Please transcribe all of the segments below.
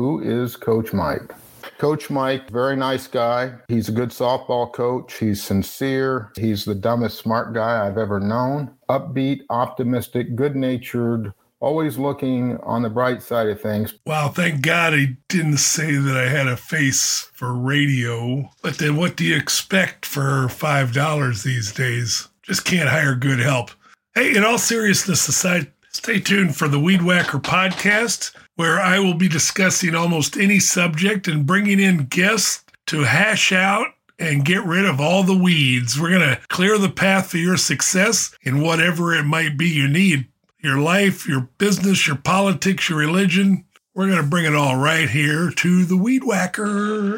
who is Coach Mike? Coach Mike, very nice guy. He's a good softball coach. He's sincere. He's the dumbest smart guy I've ever known. Upbeat, optimistic, good natured, always looking on the bright side of things. Wow, thank God he didn't say that I had a face for radio. But then what do you expect for $5 these days? Just can't hire good help. Hey, in all seriousness aside, stay tuned for the Weed Whacker podcast, where I will be discussing almost any subject and bringing in guests to hash out and get rid of all the weeds. We're going to clear the path for your success in whatever it might be you need your life, your business, your politics, your religion. We're going to bring it all right here to the Weed Whacker.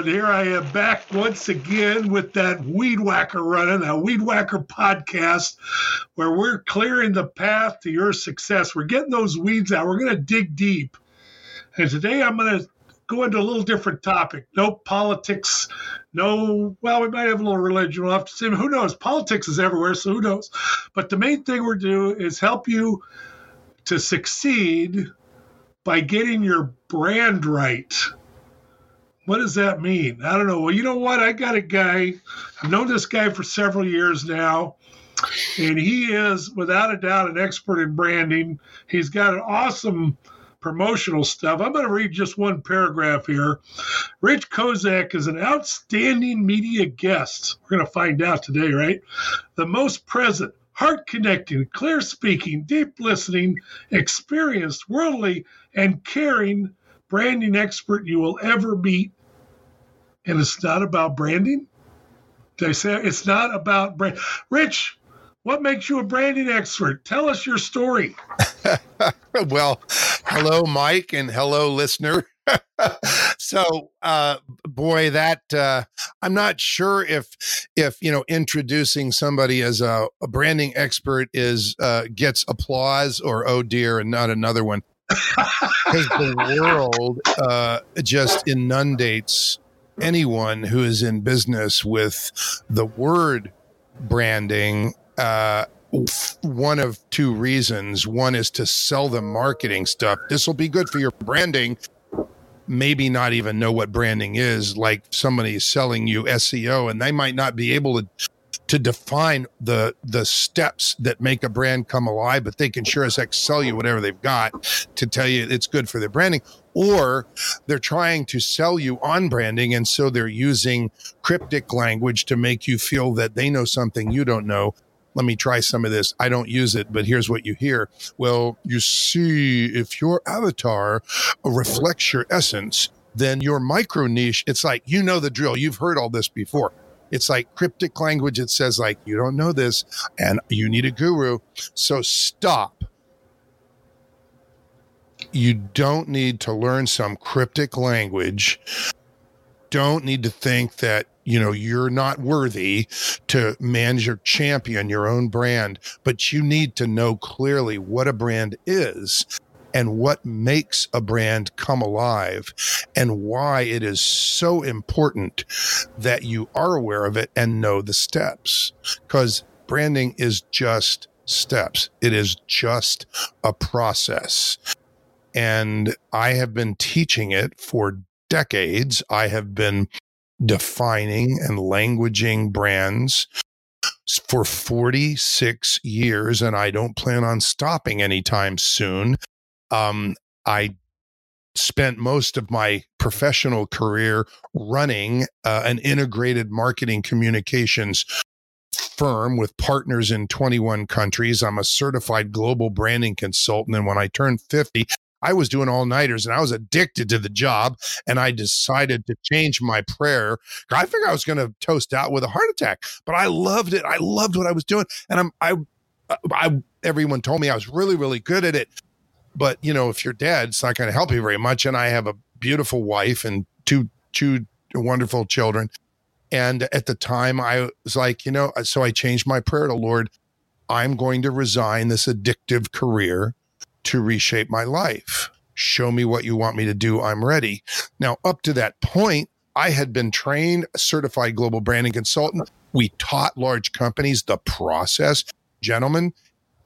And here I am back once again with that Weed Whacker running, that Weed Whacker podcast, where we're clearing the path to your success. We're getting those weeds out. We're going to dig deep. And today I'm going to go into a little different topic. No politics, no, well, we might have a little religion. We'll have to see. Who knows? Politics is everywhere, so who knows? But the main thing we're doing is help you to succeed by getting your brand right what does that mean? I don't know. Well, you know what? I got a guy. I've known this guy for several years now, and he is without a doubt an expert in branding. He's got an awesome promotional stuff. I'm going to read just one paragraph here. Rich Kozak is an outstanding media guest. We're going to find out today, right? The most present, heart connecting, clear speaking, deep listening, experienced, worldly, and caring branding expert you will ever meet and it's not about branding? Did I say it's not about brand? Rich, what makes you a branding expert? Tell us your story. well, hello, Mike, and hello, listener. so uh boy that uh i'm not sure if if you know introducing somebody as a, a branding expert is uh gets applause or oh dear and not another one because the world uh just inundates anyone who is in business with the word branding uh, one of two reasons. One is to sell them marketing stuff. This will be good for your branding. Maybe not even know what branding is, like somebody selling you SEO, and they might not be able to to define the the steps that make a brand come alive, but they can sure as heck sell you whatever they've got to tell you it's good for their branding. Or they're trying to sell you on branding, and so they're using cryptic language to make you feel that they know something you don't know. Let me try some of this. I don't use it, but here's what you hear. Well, you see, if your avatar reflects your essence, then your micro niche, it's like, you know the drill. You've heard all this before. It's like cryptic language. It says like, you don't know this and you need a guru. So stop. You don't need to learn some cryptic language. Don't need to think that you know you're not worthy to manage your champion your own brand but you need to know clearly what a brand is and what makes a brand come alive and why it is so important that you are aware of it and know the steps. Because branding is just steps, it is just a process. And I have been teaching it for decades. I have been defining and languaging brands for 46 years, and I don't plan on stopping anytime soon. Um, I spent most of my professional career running uh, an integrated marketing communications firm with partners in 21 countries. I'm a certified global branding consultant. And when I turned 50, I was doing all nighters and I was addicted to the job. And I decided to change my prayer. I figured I was going to toast out with a heart attack, but I loved it. I loved what I was doing. And I'm, I, I, everyone told me I was really, really good at it. But, you know, if you're dead, it's not going to help you very much. And I have a beautiful wife and two, two wonderful children. And at the time, I was like, you know, uh, so I changed my prayer to Lord, I'm going to resign this addictive career to reshape my life. Show me what you want me to do. I'm ready. Now, up to that point, I had been trained a certified global branding consultant. We taught large companies the process. Gentlemen,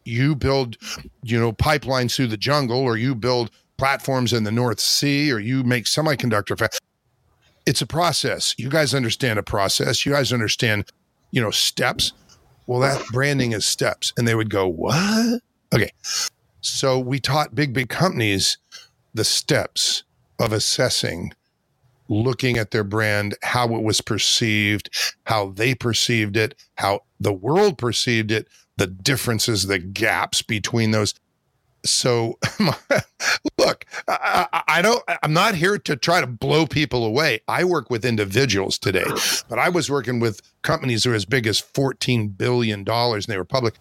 you build, you know, pipelines through the jungle or you build platforms in the North Sea or you make semiconductor. Fa- it's a process. You guys understand a process. You guys understand, you know, steps. Well, that branding is steps. And they would go, What? Okay. So we taught big, big companies the steps of assessing, looking at their brand, how it was perceived, how they perceived it, how the world perceived it, the differences, the gaps between those. So look I, I, don't i'm not here to try to blow people away. I work with individuals today but i was working with companies who are as big as 14 billion dollars and they were public.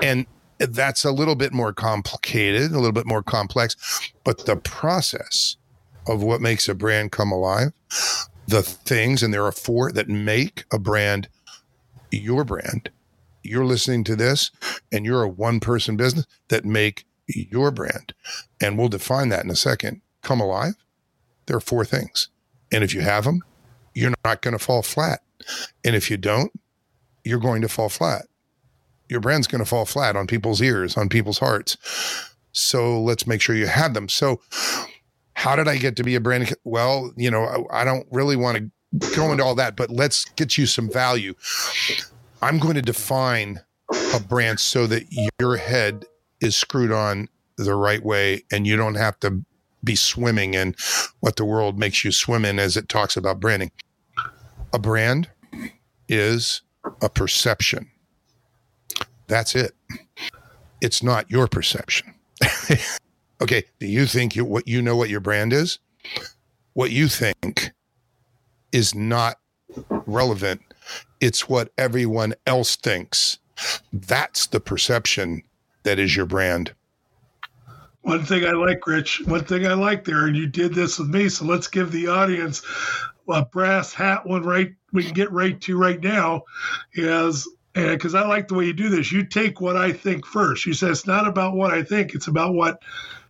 And that's a little bit more complicated a little bit more complex but the process of what makes a brand come alive the things and there are four that make a brand your brand you're listening to this and you're a one person business that make your brand. And we'll define that in a second. Come alive. There are four things. And if you have them, you're not going to fall flat. And if you don't, you're going to fall flat. Your brand's going to fall flat on people's ears, on people's hearts. So let's make sure you have them. So, how did I get to be a brand? Well, you know, I, I don't really want to go into all that, but let's get you some value. I'm going to define a brand so that your head is screwed on the right way and you don't have to be swimming in what the world makes you swim in as it talks about branding. A brand is a perception. That's it. It's not your perception. okay, do you think you what you know what your brand is? What you think is not relevant. It's what everyone else thinks. That's the perception that is your brand. One thing I like, Rich, one thing I like there, and you did this with me, so let's give the audience a brass hat one right we can get right to right now is because I like the way you do this. You take what I think first. You say it's not about what I think, it's about what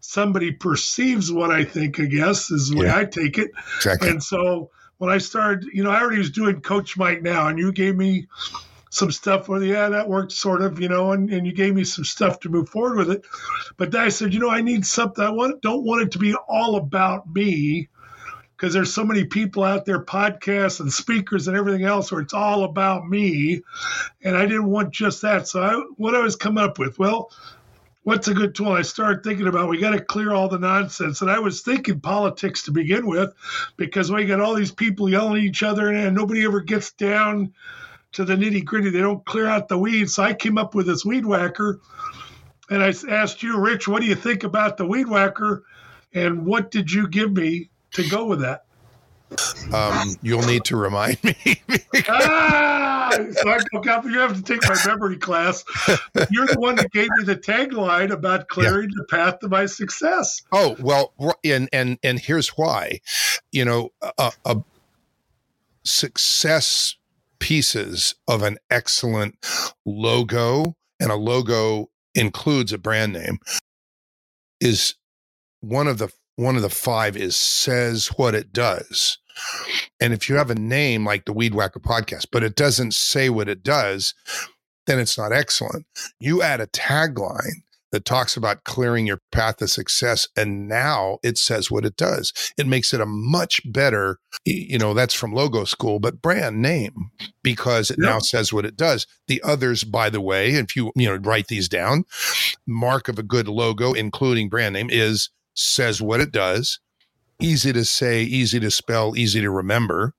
somebody perceives what I think, I guess, is the way I take it. Exactly. And so when I started, you know, I already was doing Coach Mike now, and you gave me some stuff where yeah that worked sort of you know and, and you gave me some stuff to move forward with it. But then i said you know i need something i want don't want it to be all about me because there's so many people out there podcasts and speakers and everything else where it's all about me and i didn't want just that. So I, what i was coming up with well what's a good tool i started thinking about we got to clear all the nonsense and i was thinking politics to begin with because we got all these people yelling at each other and nobody ever gets down to the nitty gritty. They don't clear out the weeds. So I came up with this weed whacker, and I asked you, Rich, what do you think about the weed whacker, and what did you give me to go with that? Um, you'll need to remind me. ah, so I, you have to take my memory class. You're the one that gave me the tagline about clearing yeah. the path to my success. Oh well, and and and here's why. You know, a, a success pieces of an excellent logo, and a logo includes a brand name, is one of the one of the five is says what it does. And if you have a name like the Weed Whacker podcast, but it doesn't say what it does, then it's not excellent. You add a tagline that talks about clearing your path to success. And now it says what it does. It makes it a much better, you know, that's from logo school, but brand name because it yep. now says what it does. The others, by the way, if you, you know, write these down, mark of a good logo, including brand name, is says what it does, easy to say, easy to spell, easy to remember,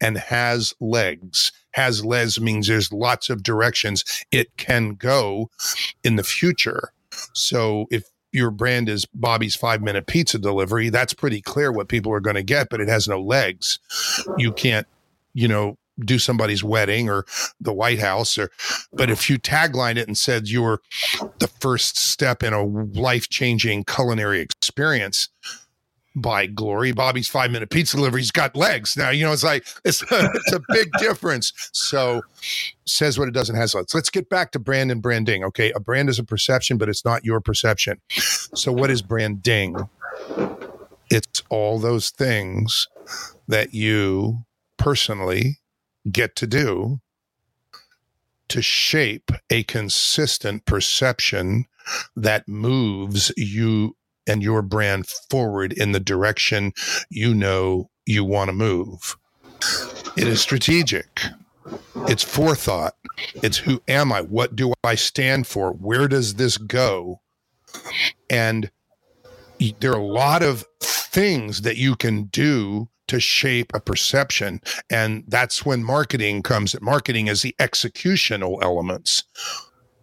and has legs. Has legs means there's lots of directions it can go in the future. So if your brand is Bobby's five minute pizza delivery, that's pretty clear what people are going to get, but it has no legs. You can't, you know, do somebody's wedding or the White House or but if you tagline it and said you were the first step in a life-changing culinary experience by glory bobby's five minute pizza delivery's got legs. Now you know it's like it's a, it's a big difference. So says what it doesn't has let's let's get back to brand and branding okay? A brand is a perception but it's not your perception. So what is branding? It's all those things that you personally get to do to shape a consistent perception that moves you and your brand forward in the direction you know you want to move. It is strategic. It's forethought. It's who am I? What do I stand for? Where does this go? And there are a lot of things that you can do to shape a perception. And that's when marketing comes. Marketing is the executional elements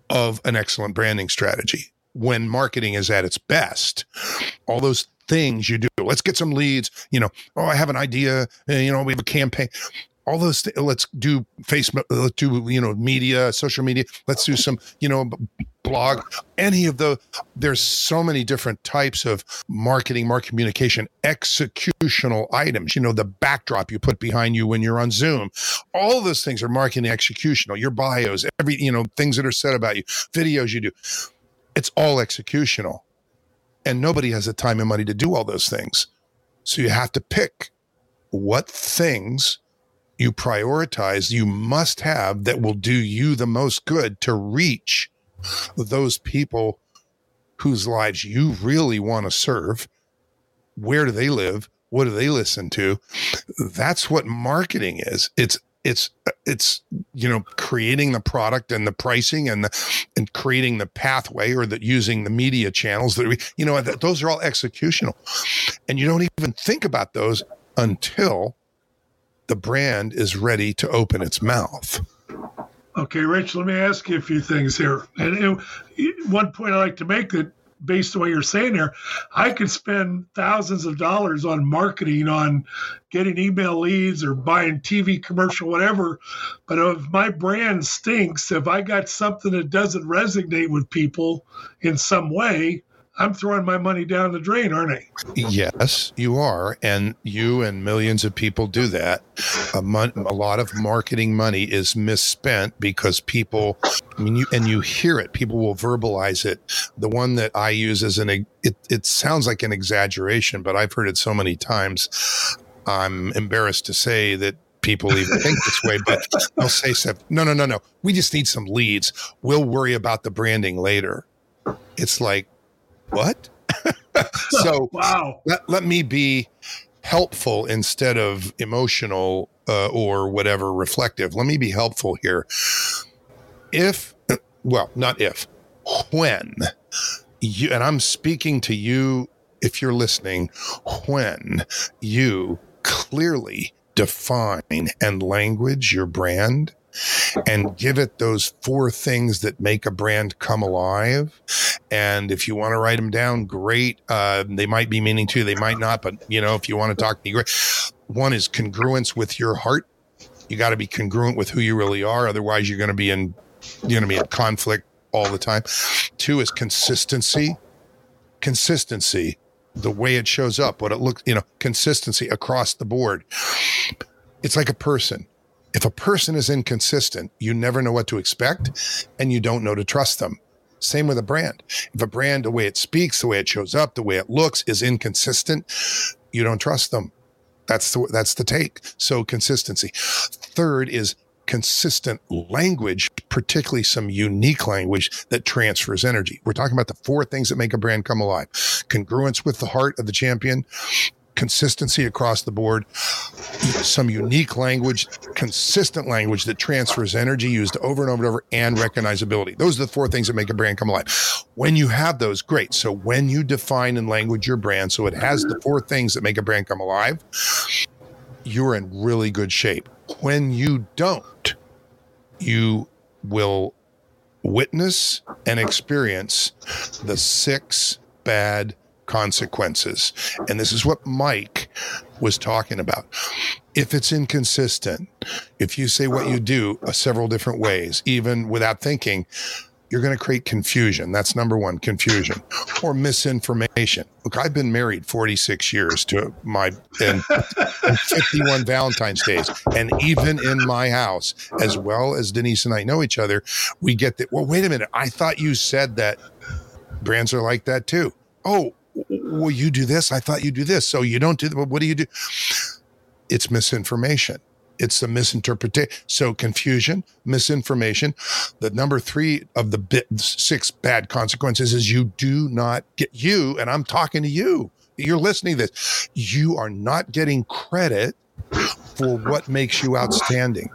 of an excellent branding strategy. When marketing is at its best, all those things you do. Let's get some leads. You know, oh, I have an idea. You know, we have a campaign all those th- let's do facebook let's do you know media social media let's do some you know blog any of the there's so many different types of marketing market communication executional items you know the backdrop you put behind you when you're on zoom. All those things are marketing executional your bios every you know things that are said about you videos you do. It's all executional. And nobody has the time and money to do all those things. So you have to pick what things you prioritize, you must have that will do you the most good to reach those people whose lives you really want to serve. Where do they live? What do they listen to? That's what marketing is. It's it's it's you know creating the product and the pricing and the and creating the pathway or that using the media channels that we you know those are all executional and you don't even think about those until the brand is ready to open its mouth. Okay, Rich, let me ask you a few things here. And, and one point I like to make that based on what you're saying there, I could spend thousands of dollars on marketing, on getting email leads or buying TV commercial, whatever. But if my brand stinks, if I got something that doesn't resonate with people in some way, I'm throwing my money down the drain, aren't I? Yes, you are. And you and millions of people do that. A, mon- a lot of marketing money is misspent because people, I mean, you, and you hear it, people will verbalize it. The one that I use as an, it, it sounds like an exaggeration, but I've heard it so many times. I'm embarrassed to say that people even think this way, but they'll say. No, no, no, no. We just need some leads. We'll worry about the branding later. It's like, what? so wow. Let, let me be helpful instead of emotional uh, or whatever reflective. Let me be helpful here. If, well, not if, when you, and I'm speaking to you if you're listening, when you clearly define and language your brand and give it those four things that make a brand come alive. And if you want to write them down, great. Uh, they might be meaning to, they might not, but you know, if you want to talk to me, great. One is congruence with your heart. You got to be congruent with who you really are. Otherwise, you're going to be in, going to be in conflict all the time. Two is consistency. Consistency, the way it shows up, what it looks, you know, consistency across the board. It's like a person if a person is inconsistent, you never know what to expect and you don't know to trust them. Same with a brand. If a brand, the way it speaks, the way it shows up, the way it looks is inconsistent, you don't trust them. That's the, that's the take. So consistency. Third is consistent language, particularly some unique language that transfers energy. We're talking about the four things that make a brand come alive. Congruence with the heart of the champion, consistency across the board, some unique language, consistent language that transfers energy used over and over and over, and recognizability. Those are the four things that make a brand come alive. When you have those, great. So when you define and language your brand, so it has the four things that make a brand come alive, you're in really good shape. When you don't, you will witness and experience the six bad consequences. And this is what Mike was talking about. If it's inconsistent, if you say what you do uh, several different ways, even without thinking, you're going to create confusion. That's number one, confusion or misinformation. Look, I've been married 46 years to my and, and 51 Valentine's days. And even in my house, as well as Denise and I know each other, we get that. Well, wait a minute. I thought you said that brands are like that too. Oh, well, you do this. I thought you do this. So you don't do that. What do you do? It's misinformation. It's the misinterpretation. So confusion, misinformation. The number three of the bit, six bad consequences is you do not get you, and I'm talking to you. You're listening to this. You are not getting credit for what makes you outstanding.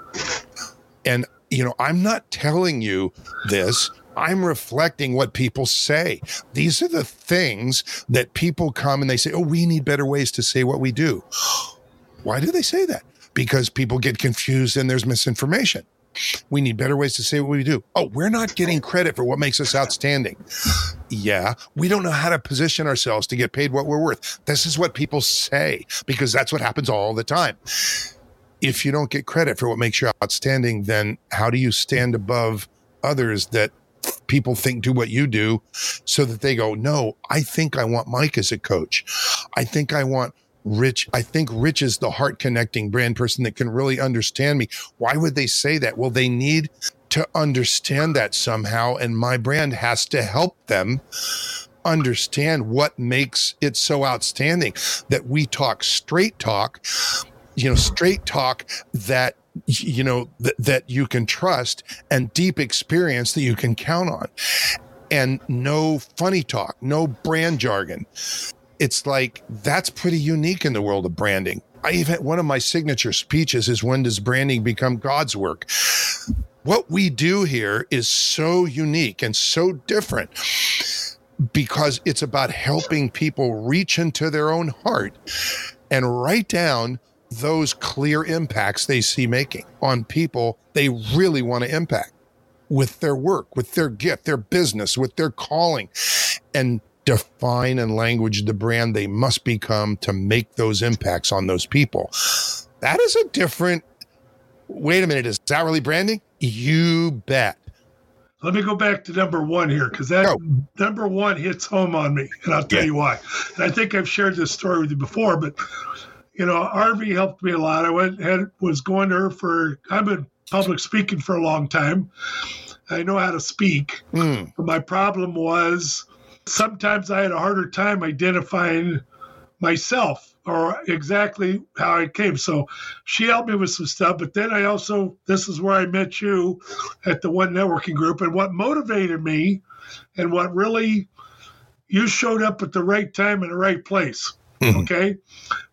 And you know, I'm not telling you this. I'm reflecting what people say. These are the things that people come and they say, Oh, we need better ways to say what we do. Why do they say that? because people get confused and there's misinformation. We need better ways to say what we do. Oh, we're not getting credit for what makes us outstanding. Yeah, we don't know how to position ourselves to get paid what we're worth. This is what people say because that's what happens all the time. If you don't get credit for what makes you outstanding, then how do you stand above others that people think do what you do so that they go, no, I think I want Mike as a coach. I think I want Rich, I think Rich is the heart connecting brand person that can really understand me. Why would they say that? Well, they need to understand that somehow, and my brand has to help them understand what makes it so outstanding that we talk straight talk, you know, straight talk that you know th- that you can trust and deep experience that you can count on and no funny talk no brand jargon it's like that's pretty unique in the world of branding. I even one of my signature speeches is when does branding become God's work? What we do here is so unique and so different because it's about helping people reach into their own heart and write down those clear impacts they see making on people they really want to impact with their work, with their gift, their business, with their calling. And define and language the brand they must become to make those impacts on those people. That is a different. Wait a minute, is that really branding? You bet. Let me go back to number one here because that go. number one hits home on me, and I'll tell yeah. you why. And I think I've shared this story with you before, but you know, Arvy helped me a lot. I went had was going to her for I've been public speaking for a long time. I know how to speak. Mm. But my problem was sometimes I had a harder time identifying myself or exactly how I came. So she helped me with some stuff. But then I also, this is where I met you at the One Networking Group. And what motivated me and what really, you showed up at the right time in the right place. Mm-hmm. Okay.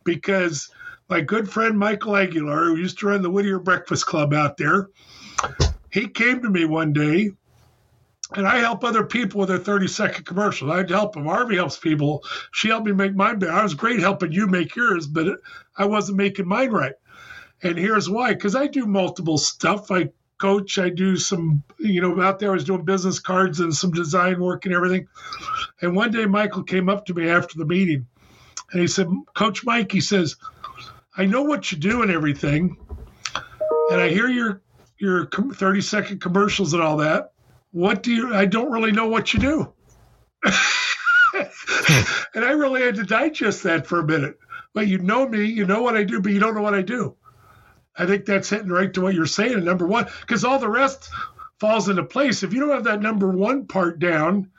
Because my good friend Michael Aguilar, who used to run the Whittier Breakfast Club out there, he came to me one day and I help other people with their 30 second commercials. I'd help them. Arvy helps people. She helped me make mine better. I was great helping you make yours, but I wasn't making mine right. And here's why because I do multiple stuff. I coach, I do some, you know, out there I was doing business cards and some design work and everything. And one day Michael came up to me after the meeting and he said, Coach Mike, he says, I know what you do and everything. And I hear your your 30 second commercials and all that what do you, I don't really know what you do. and I really had to digest that for a minute. Well, you know me, you know what I do, but you don't know what I do. I think that's hitting right to what you're saying. Number one, because all the rest falls into place. If you don't have that number one part down,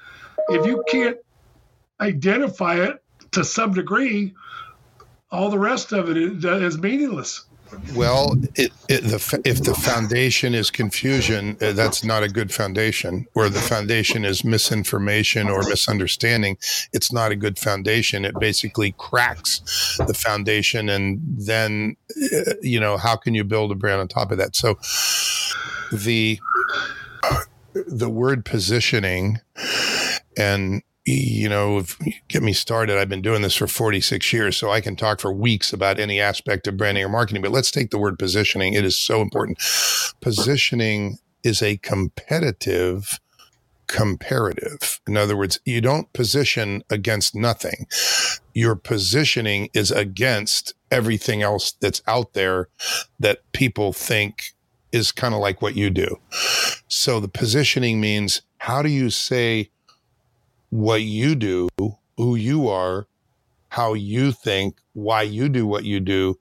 if you can't identify it to some degree, all the rest of it is, meaningless. Well, it, it, the, if the foundation is confusion, uh, that's not a good foundation. Where the foundation is misinformation or misunderstanding, it's not a good foundation. It basically cracks the foundation, and then uh, you know how can you build a brand on top of that? So the the word positioning and you know, get me started. I've been doing this for 46 years, so I can talk for weeks about any aspect of branding or marketing. But let's take the word positioning. It is so important. Positioning is a competitive comparative. In other words, you don't position against nothing. Your positioning is against everything else that's out there that people think is kind of like what you do. So the positioning means how do you say what you do, who you are, how you think, why you do what you do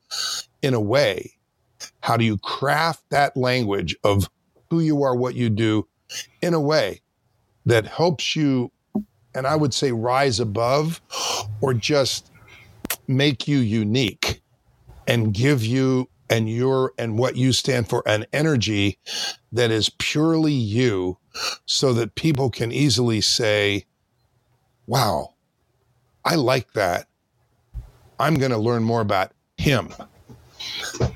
in a way? How do you craft that language of who you are, what you do in a way that helps you, and I would say rise above or just make you unique and give you and your and what you stand for an energy that is purely you so that people can easily say wow i like that. I'm going to learn more about him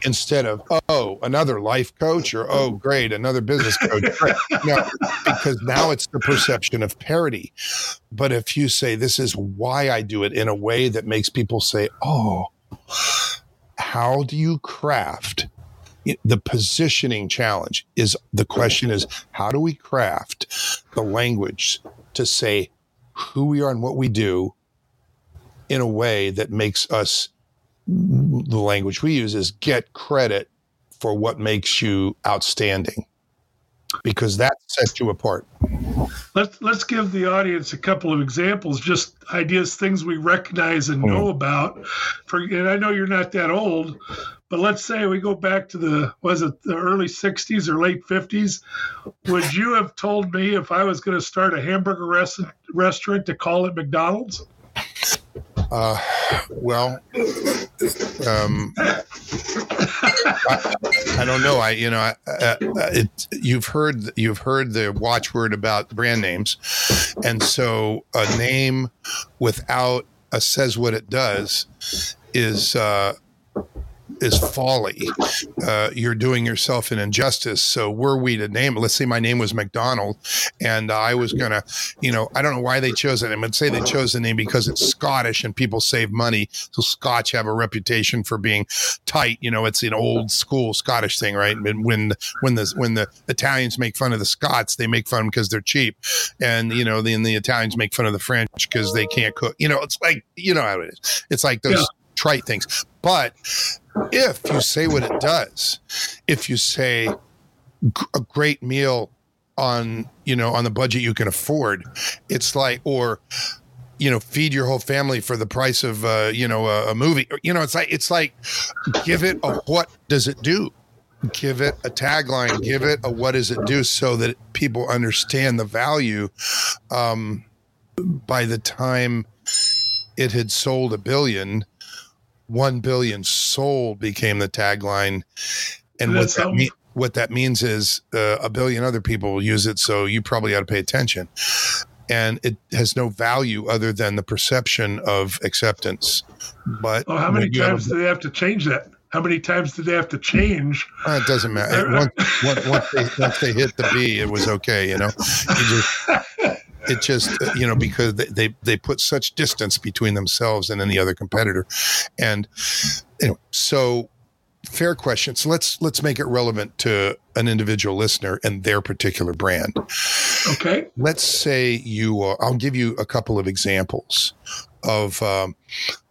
instead of oh another life coach or oh great another business coach. No, because now it's the perception of parity. But if you say this is why i do it in a way that makes people say oh how do you craft? The positioning challenge is the question is how do we craft the language to say who we are and what we do in a way that makes us the language we use is get credit for what makes you outstanding because that sets you apart. Let's let's give the audience a couple of examples, just ideas, things we recognize and know mm. about. For and I know you're not that old, but let's say we go back to the was it the early '60s or late '50s? Would you have told me if I was going to start a hamburger rest- restaurant to call it McDonald's? Uh, well, um, I, I, don't know. I you know, I, uh, it, you've heard you've heard the watchword about brand names, and so a name without a says what it does is uh, is folly. Uh, you're doing yourself an injustice. So were we to name, let's say my name was McDonald, and I was gonna, you know, I don't know why they chose it. I'm gonna say they chose the name because it's Scottish and people save money. So Scotch have a reputation for being tight. You know, it's an old school Scottish thing, right? And when when the when the Italians make fun of the Scots, they make fun because they're cheap, and you know, then the Italians make fun of the French because they can't cook. You know, it's like you know how it is. It's like those. Yeah trite things. But if you say what it does, if you say a great meal on you know on the budget you can afford, it's like or you know feed your whole family for the price of uh, you know a, a movie. You know it's like it's like give it a what does it do? give it a tagline, give it a what does it do so that people understand the value. Um, by the time it had sold a billion, 1 billion sold became the tagline. And what that, me- what that means is uh, a billion other people will use it. So you probably ought to pay attention. And it has no value other than the perception of acceptance. But how many times do they have to change that? How many times did they have to change? Uh, it doesn't matter. once, once, once, they, once they hit the B, it was okay. You know, you just, it just uh, you know because they, they they put such distance between themselves and any other competitor. And you know so fair question. So let's let's make it relevant to an individual listener and their particular brand. Okay. Let's say you uh, i'll give you a couple of examples of um,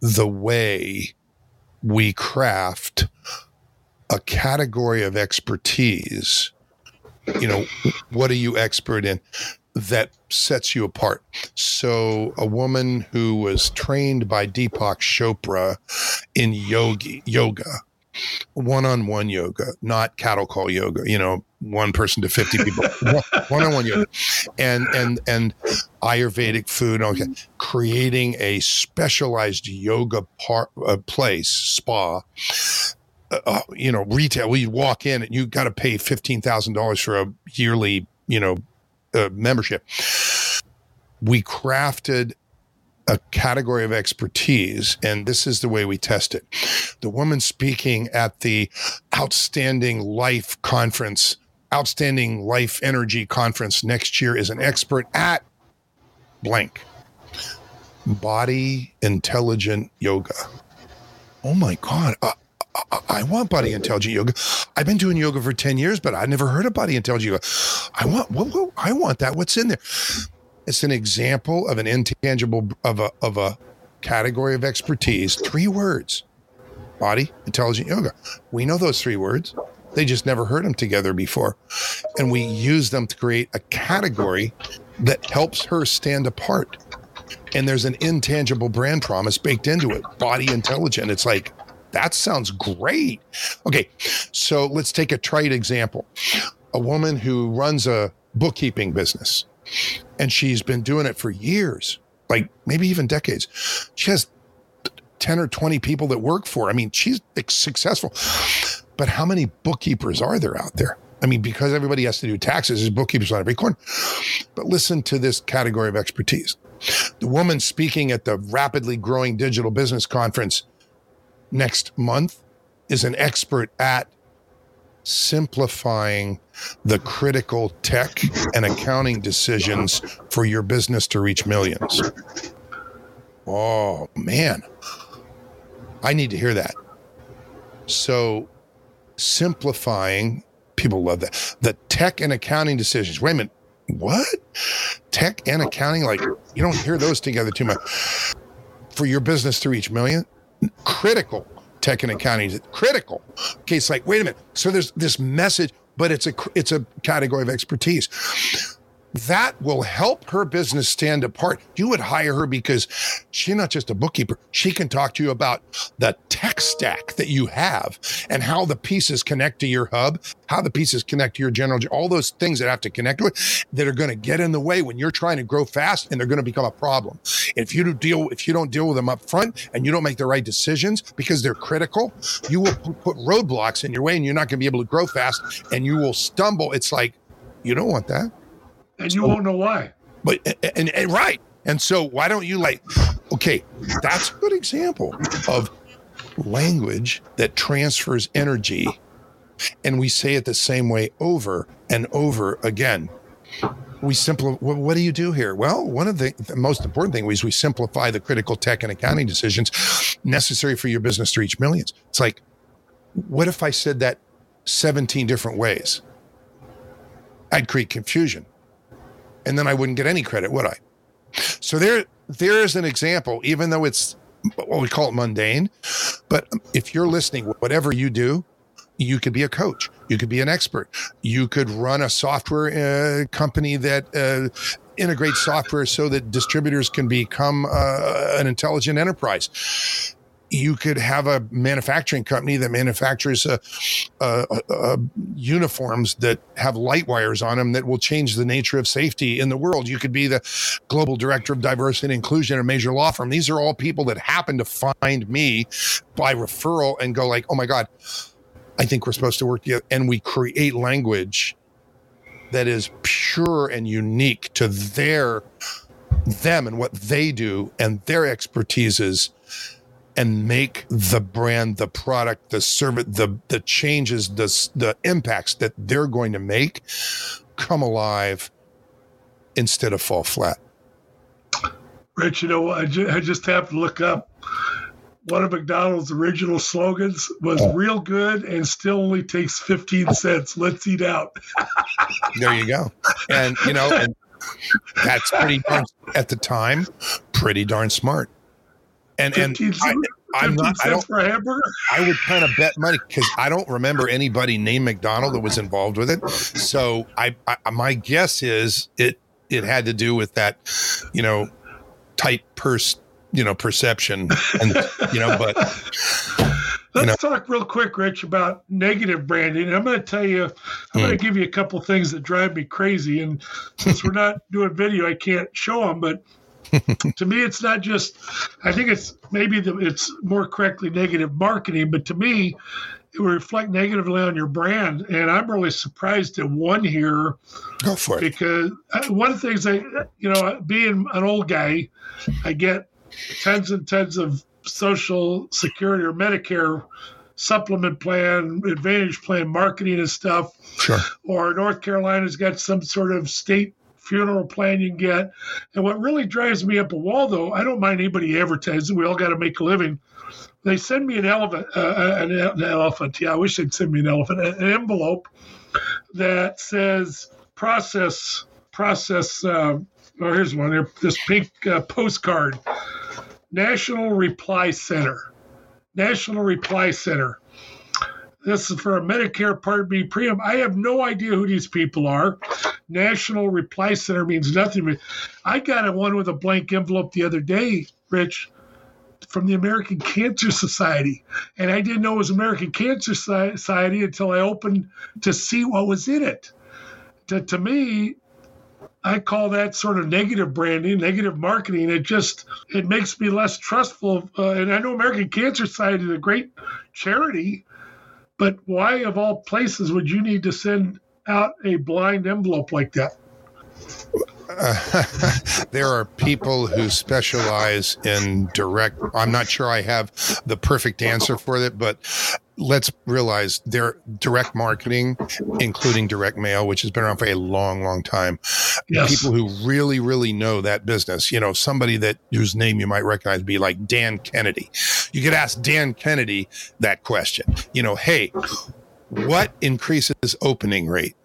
the way we craft a category of expertise. You know what are you expert in that sets you apart. So, a woman who was trained by Deepak Chopra in yogi yoga, one-on-one yoga, not cattle call yoga. You know, one person to fifty people, one-on-one yoga, and and and Ayurvedic food. Okay, creating a specialized yoga par, uh, place spa. Uh, uh you know, retail. We walk in and you got to pay fifteen thousand dollars for a yearly, you know, uh, membership, we crafted a category of expertise, and this is the way we test it. The woman speaking at the Outstanding Life Conference, Outstanding Life Energy Conference next year is an expert at blank body intelligent yoga. Oh my God. Uh, I, want body intelligent yoga. I've been doing yoga for 10 years, but I never heard of body intelligent yoga. I want, what, what, I want that. What's in there? It's an example of an intangible, of a, of a category of expertise. Three words body intelligent yoga. We know those three words. They just never heard them together before. And we use them to create a category that helps her stand apart. And there's an intangible brand promise baked into it body intelligent. It's like, that sounds great. Okay, so let's take a trite example. A woman who runs a bookkeeping business and she's been doing it for years, like maybe even decades. She has 10 or 20 people that work for her. I mean, she's successful. But how many bookkeepers are there out there? I mean, because everybody has to do taxes, there's bookkeepers on every corner. But listen to this category of expertise. The woman speaking at the rapidly growing digital business conference next month is an expert at simplifying the critical tech and accounting decisions for your business to reach millions. Oh, man. I need to hear that. So, simplifying, people love that. The tech and accounting decisions. Wait a minute. What? Tech and accounting? Like, you don't hear those together too much. For your business to reach million, critical tech and accounting is critical. Okay, it's like, wait a minute. So there's this message, but it's a it's a category of expertise that will help her business stand apart. You would hire her because she's not just a bookkeeper. She can talk to you about the tech stack that you have and how the pieces connect to your hub, how the pieces connect to your general, all those things that have to connect with that are going to get in the way when you're trying to grow fast and they're going to become a problem. If you deal, if you don't deal with them up front and you don't make the right decisions because they're critical, you will put roadblocks in your way and you're not going to be able to grow fast and you will stumble. It's like, you don't want that and you so, won't know why. But and, and, and right, and so why don't you like? Okay, that's a good example of language that transfers energy, and we say it the same way over and over again. We simplify. What do you do here? Well, one of the, the most important things is we simplify the critical tech and accounting decisions necessary for your business to reach millions. It's like, what if I said that 17 different ways? I'd create confusion and then I wouldn't get any credit, would I? So there, there is an example, even though it's what we call it mundane. But if you're listening, whatever you do, you could be a coach, you could be an expert, you could run a software uh, company that uh, integrates software so that distributors can become uh, an intelligent enterprise you could have a manufacturing company that manufactures uh, uh, uh, uniforms that have light wires on them that will change the nature of safety in the world. You could be the global director of diversity and inclusion at a major law firm. These are all people that happen to find me by referral and go like, "Oh my god, I think we're supposed to work together," and we create language that is pure and unique to their them and what they do and their expertises and make the brand, the product, the service, the the changes, the the impacts that they're going to make come alive instead of fall flat. Rich, you know, I, ju- I just have to look up one of McDonald's original slogans was oh. real good and still only takes 15 cents. Let's eat out. there you go. And, you know, and that's pretty darn, at the time, pretty darn smart and and I, am not. I don't. For a hamburger? I would kind of bet money because I don't remember anybody named McDonald that was involved with it. So I, I, my guess is it it had to do with that, you know, tight purse, you know, perception, and you know, but. Let's know. talk real quick, Rich, about negative branding. I'm going to tell you, I'm hmm. going to give you a couple things that drive me crazy. And since we're not doing video, I can't show them. But to me, it's not just. I think it's maybe the, it's more correctly negative marketing, but to me, it will reflect negatively on your brand. And I'm really surprised at one here. Go for it. Because uh, one of the things I, you know, being an old guy, I get tons and tons of social security or Medicare supplement plan, advantage plan marketing and stuff. Sure. Or North Carolina's got some sort of state funeral plan you can get. And what really drives me up a wall, though, I don't mind anybody advertising. We all got to make a living. they send me an elephant, uh, uh an, an, elephant. Yeah, I wish they'd send me an elephant, an envelope that says process, process. Uh, oh, here's one here. This pink uh, postcard, National Reply Center, National Reply Center. This is for a Medicare Part B premium. I have no idea who these people are. National Reply Center means nothing to me. I got a one with a blank envelope the other day, Rich from the American Cancer Society. And I didn't know it was American Cancer Society until I opened to see what was in it. To, to me, I call that sort of negative branding, negative marketing. It just it makes me less trustful. Uh, and I know American Cancer Society is a great charity, but why, of all places, would you need to send out a blind envelope like that? there are people who specialize in direct. I'm not sure I have the perfect answer for it, but let's realize their direct marketing, including direct mail, which has been around for a long, long time. Yes. People who really, really know that business. You know, somebody that whose name you might recognize be like Dan Kennedy. You could ask Dan Kennedy that question. You know, hey, what increases opening rate?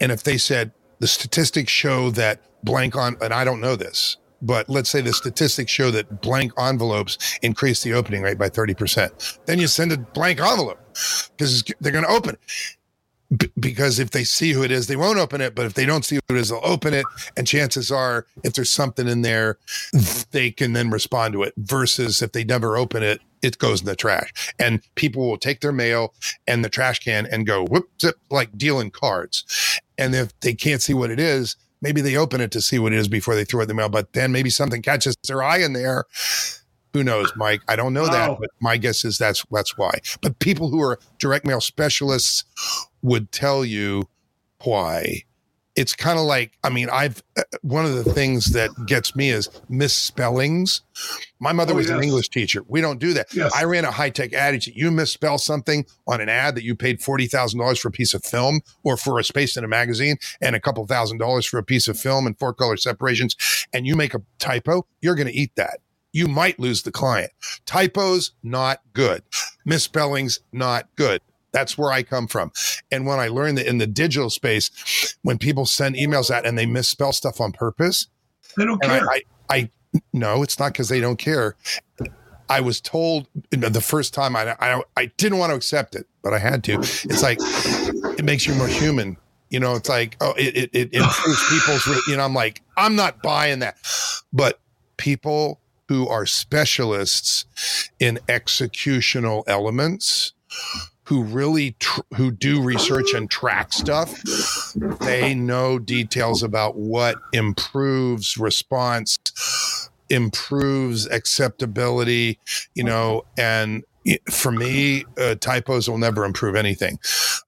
And if they said the statistics show that blank on, and I don't know this, but let's say the statistics show that blank envelopes increase the opening rate by 30%. Then you send a blank envelope because they're going to open it. B- because if they see who it is, they won't open it. But if they don't see who it is, they'll open it. And chances are, if there's something in there, they can then respond to it. Versus if they never open it, it goes in the trash. And people will take their mail and the trash can and go whoop zip like dealing cards. And if they can't see what it is, maybe they open it to see what it is before they throw it in the mail. But then maybe something catches their eye in there. Who knows, Mike? I don't know that, oh. but my guess is that's that's why. But people who are direct mail specialists would tell you why it's kind of like i mean i've uh, one of the things that gets me is misspellings. My mother oh, was yes. an english teacher. We don't do that. Yes. i ran a high-tech ad agency you misspell something on an ad that you paid $40000 for a piece of film or for a space in a magazine and a couple thousand dollars for a piece of film and four color separations and you make a typo you're going to eat that. You might lose the client. Typos not good. Misspellings not good that's where I come from. And when I learned that in the digital space, when people send emails out and they misspell stuff on purpose, they don't care. I, I, I no, it's not because they don't care. I was told the first time I, I I didn't want to accept it, but I had to. It's like it makes you more human. You know, it's like oh, it it, it improves people's. You know, I'm like I'm not buying that, but people who are specialists in executional elements who really tr- who do research and track stuff they know details about what improves response improves acceptability you know and for me uh, typos will never improve anything.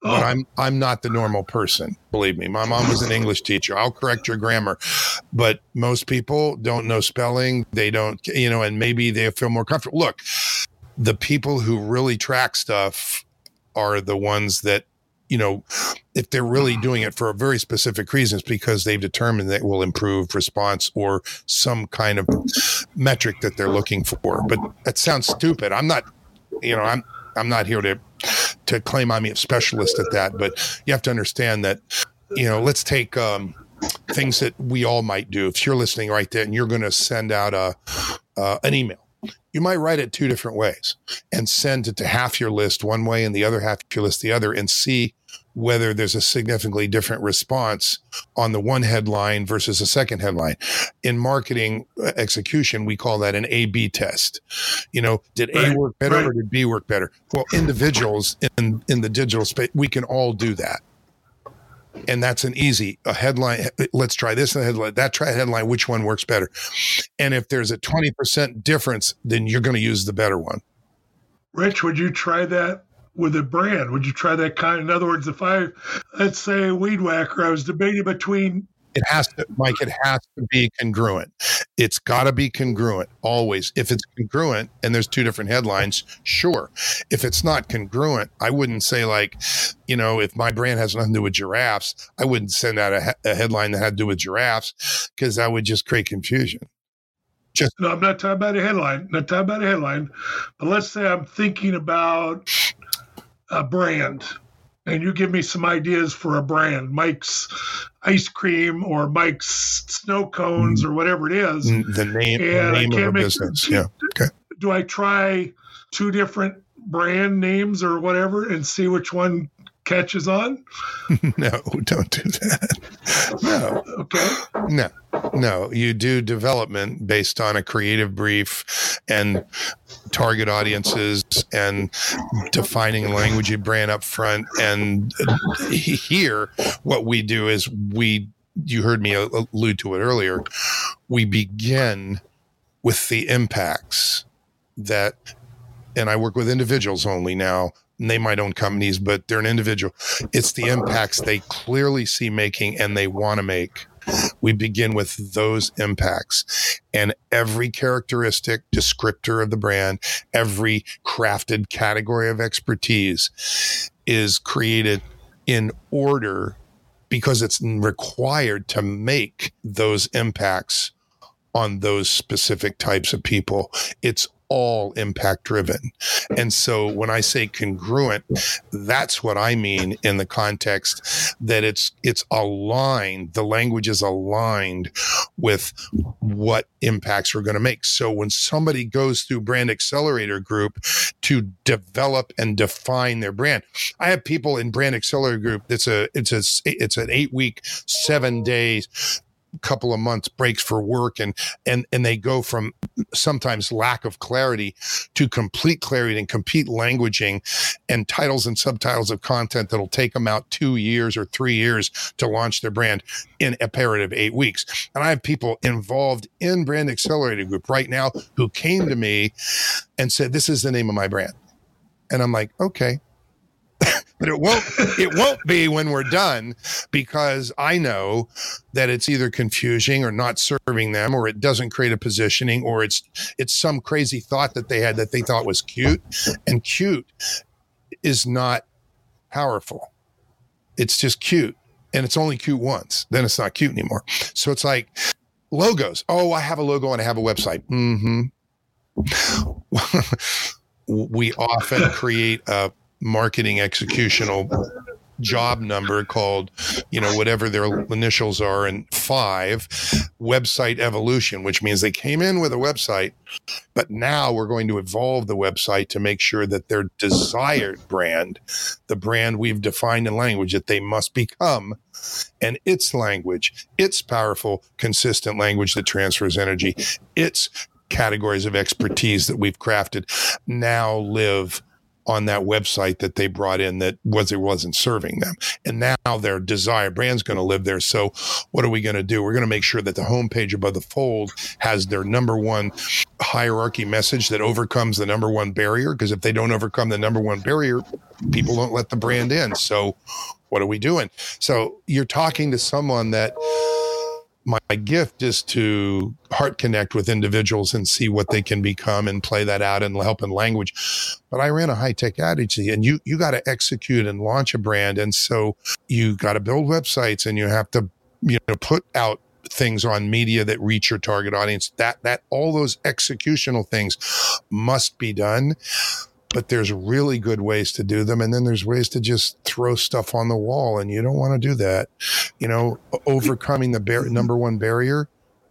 But oh. i'm i'm not the normal person believe me. My mom was an english teacher. I'll correct your grammar. But most people don't know spelling. They don't you know and maybe they feel more comfortable. Look the people who really track stuff are the ones that you know, if they're really doing it for a very specific reasons because they've determined that will improve response or some kind of metric that they're looking for. But that sounds stupid. I'm not, you know, I'm I'm not here to to claim I'm a specialist at that, but you have to understand that, you know, let's take um, things that we all might do. If you're listening right there and you're going to send out a uh, an email you might write it two different ways and send it to half your list one way and the other half your list the other and see whether there's a significantly different response on the one headline versus the second headline. In marketing uh, execution, we call that an A B test. You know, did A work better right. or did B work better? Well, individuals in, in the digital space, we can all do that and that's an easy a headline let's try this and headline that try headline which one works better? And if there's a 20% difference then you're going to use the better one. Rich would you try that with a brand? Would you try that kind in other words if i let's say weed whacker i was debating between it has to, Mike, it has to be congruent. It's got to be congruent always. If it's congruent and there's two different headlines, sure. If it's not congruent, I wouldn't say, like, you know, if my brand has nothing to do with giraffes, I wouldn't send out a, a headline that had to do with giraffes because that would just create confusion. Just no, I'm not talking about a headline. Not talking about a headline. But let's say I'm thinking about a brand, and you give me some ideas for a brand, Mike's ice cream or Mike's snow cones mm. or whatever it is. Mm, the name, I name of a make- business. Yeah. Okay. Do I try two different brand names or whatever and see which one catches on? No, don't do that. No, Okay. no, no. You do development based on a creative brief and target audiences and defining language you brand up front. And here, what we do is we, you heard me allude to it earlier, we begin with the impacts that, and I work with individuals only now. And they might own companies, but they're an individual. It's the impacts they clearly see making and they want to make. We begin with those impacts and every characteristic descriptor of the brand, every crafted category of expertise is created in order because it's required to make those impacts on those specific types of people. It's all impact driven. And so when I say congruent, that's what I mean in the context that it's it's aligned, the language is aligned with what impacts we're going to make. So when somebody goes through brand accelerator group to develop and define their brand, I have people in brand accelerator group that's a it's a it's an 8 week, 7 days couple of months breaks for work and and and they go from sometimes lack of clarity to complete clarity and complete languaging and titles and subtitles of content that'll take them out two years or three years to launch their brand in a period of eight weeks. And I have people involved in Brand Accelerator Group right now who came to me and said, This is the name of my brand. And I'm like, okay. but it won't it won't be when we're done because I know that it's either confusing or not serving them or it doesn't create a positioning or it's it's some crazy thought that they had that they thought was cute. And cute is not powerful. It's just cute and it's only cute once. Then it's not cute anymore. So it's like logos. Oh i have a logo and i have a website. Mm-hmm. We often create a marketing executional job number called, you know, whatever their initials are, and five website evolution, which means they came in with a website, but now we're going to evolve the website to make sure that their desired brand, the brand we've defined in language that they must become, and its language, its powerful, consistent language that transfers energy, its categories of expertise that we've crafted now live on that website that they brought in that was it wasn't serving them. And now their desired brand's going to live there. So what are we going to do? We're going to make sure that the homepage above the fold has their number one hierarchy message that overcomes the number one barrier. Because if they don't overcome the number one barrier, people don't let the brand in. So what are we doing? So you're talking to someone that my gift is to heart connect with individuals and see what they can become and play that out and help in language. But I ran a high tech agency and you, you got to execute and launch a brand. And so you got to build websites and you have to, you know, put out things on media that reach your target audience. That, that all those executional things must be done but there's really good ways to do them. And then there's ways to just throw stuff on the wall. And you don't want to do that. You know, overcoming the bar- number one barrier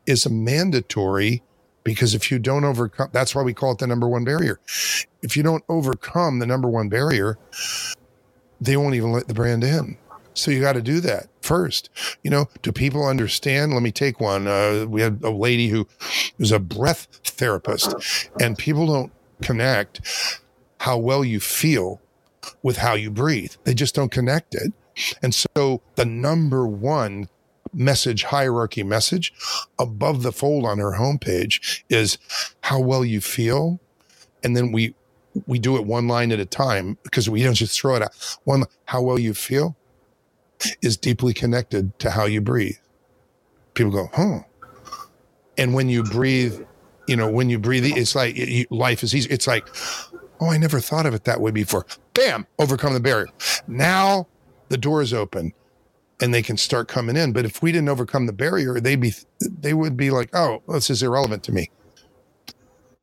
is a mandatory because if you don't overcome, that's why we call it the number one barrier. If you don't overcome the number one barrier, they won't even let the brand in. So you got to do that first. You know, do people understand? Let me take one. Uh, we had a lady who was a breath therapist, and people don't connect how well you feel with how you breathe. They just don't connect it. And so the number one message hierarchy message above the fold on her homepage is how well you feel. And then we we do it one line at a time because we don't just throw it out. One how well you feel is deeply connected to how you breathe. People go, huh. And when you breathe, you know, when you breathe, it's like you, life is easy. It's like, oh, I never thought of it that way before. Bam, overcome the barrier. Now the door is open and they can start coming in. But if we didn't overcome the barrier, they'd be, they would be like, oh, this is irrelevant to me.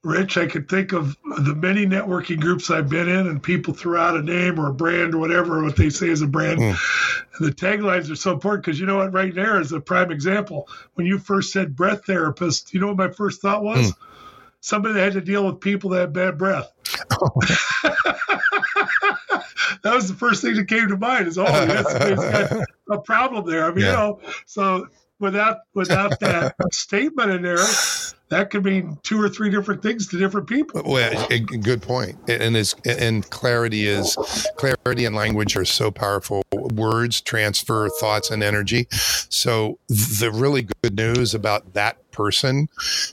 Rich, I could think of the many networking groups I've been in, and people throw out a name or a brand or whatever, what they say is a brand. Mm. And the taglines are so important because you know what, right there is a prime example. When you first said breath therapist, you know what my first thought was? Mm. Somebody that had to deal with people that had bad breath. Oh. that was the first thing that came to mind is, oh, got a problem there. I mean, yeah. you know, so without without that statement in there, that could mean two or three different things to different people. Well, a, good point. And is and clarity is clarity and language are so powerful. Words transfer thoughts and energy. So the really good news about that person,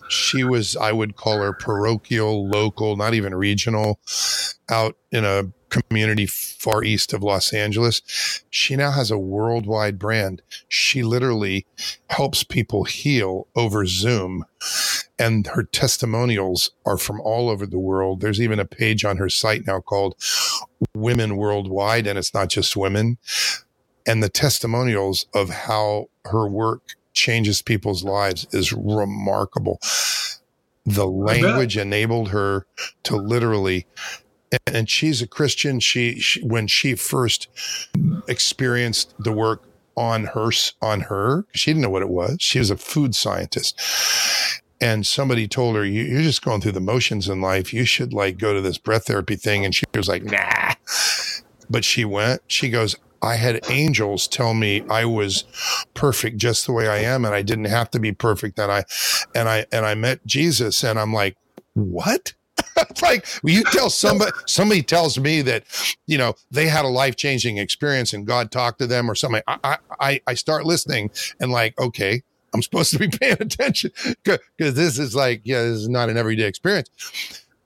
she was I would call her parochial, local, not even regional, out in a community far east of Los Angeles. She now has a worldwide brand. She literally helps people heal over Zoom. And her testimonials are from all over the world. There's even a page on her site now called Women Worldwide, and it's not just women. And the testimonials of how her work changes people's lives is remarkable. The language enabled her to literally and she's a Christian. She, she, when she first experienced the work on her on her, she didn't know what it was. She was a food scientist, and somebody told her, "You're just going through the motions in life. You should like go to this breath therapy thing." And she was like, "Nah," but she went. She goes, I had angels tell me I was perfect just the way I am and I didn't have to be perfect and I and I and I met Jesus and I'm like what it's like you tell somebody somebody tells me that you know they had a life changing experience and God talked to them or something. I, I I start listening and like okay, I'm supposed to be paying attention because this is like yeah, this is not an everyday experience.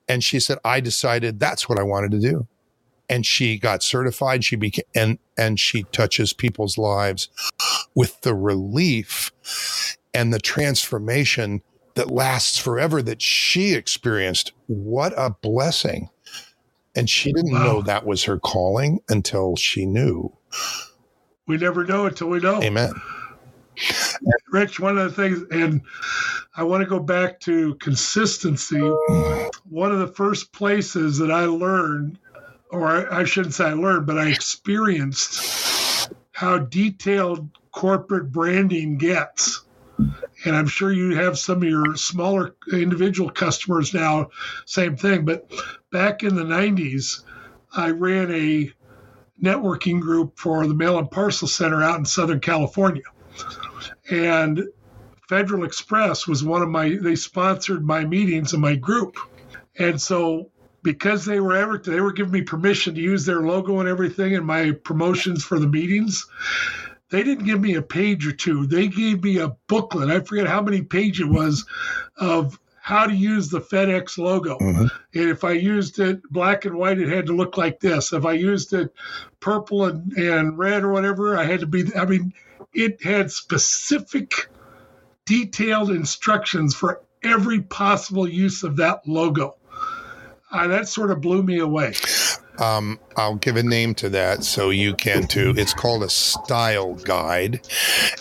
And she said I decided that's what I wanted to do, and she got certified. She became and and she touches people's lives with the relief and the transformation that lasts forever that she experienced. What a blessing. And she didn't wow. know that was her calling until she knew. We never know until we know. Amen. Rich, one of the things, and I want to go back to consistency. One of the first places that I learned, or I shouldn't say I learned, but I experienced how detailed corporate branding gets and I'm sure you have some of your smaller individual customers now, same thing. But back in the 90s, I ran a networking group for the Mail and Parcel Center out in Southern California. And Federal Express was one of my, they sponsored my meetings and my group. And so because they were ever, they were giving me permission to use their logo and everything in my promotions for the meetings they didn't give me a page or two. They gave me a booklet. I forget how many pages it was of how to use the FedEx logo. Mm-hmm. And if I used it black and white, it had to look like this. If I used it purple and, and red or whatever, I had to be, I mean, it had specific detailed instructions for every possible use of that logo. Uh, that sort of blew me away. Um, I'll give a name to that so you can too. It's called a style guide,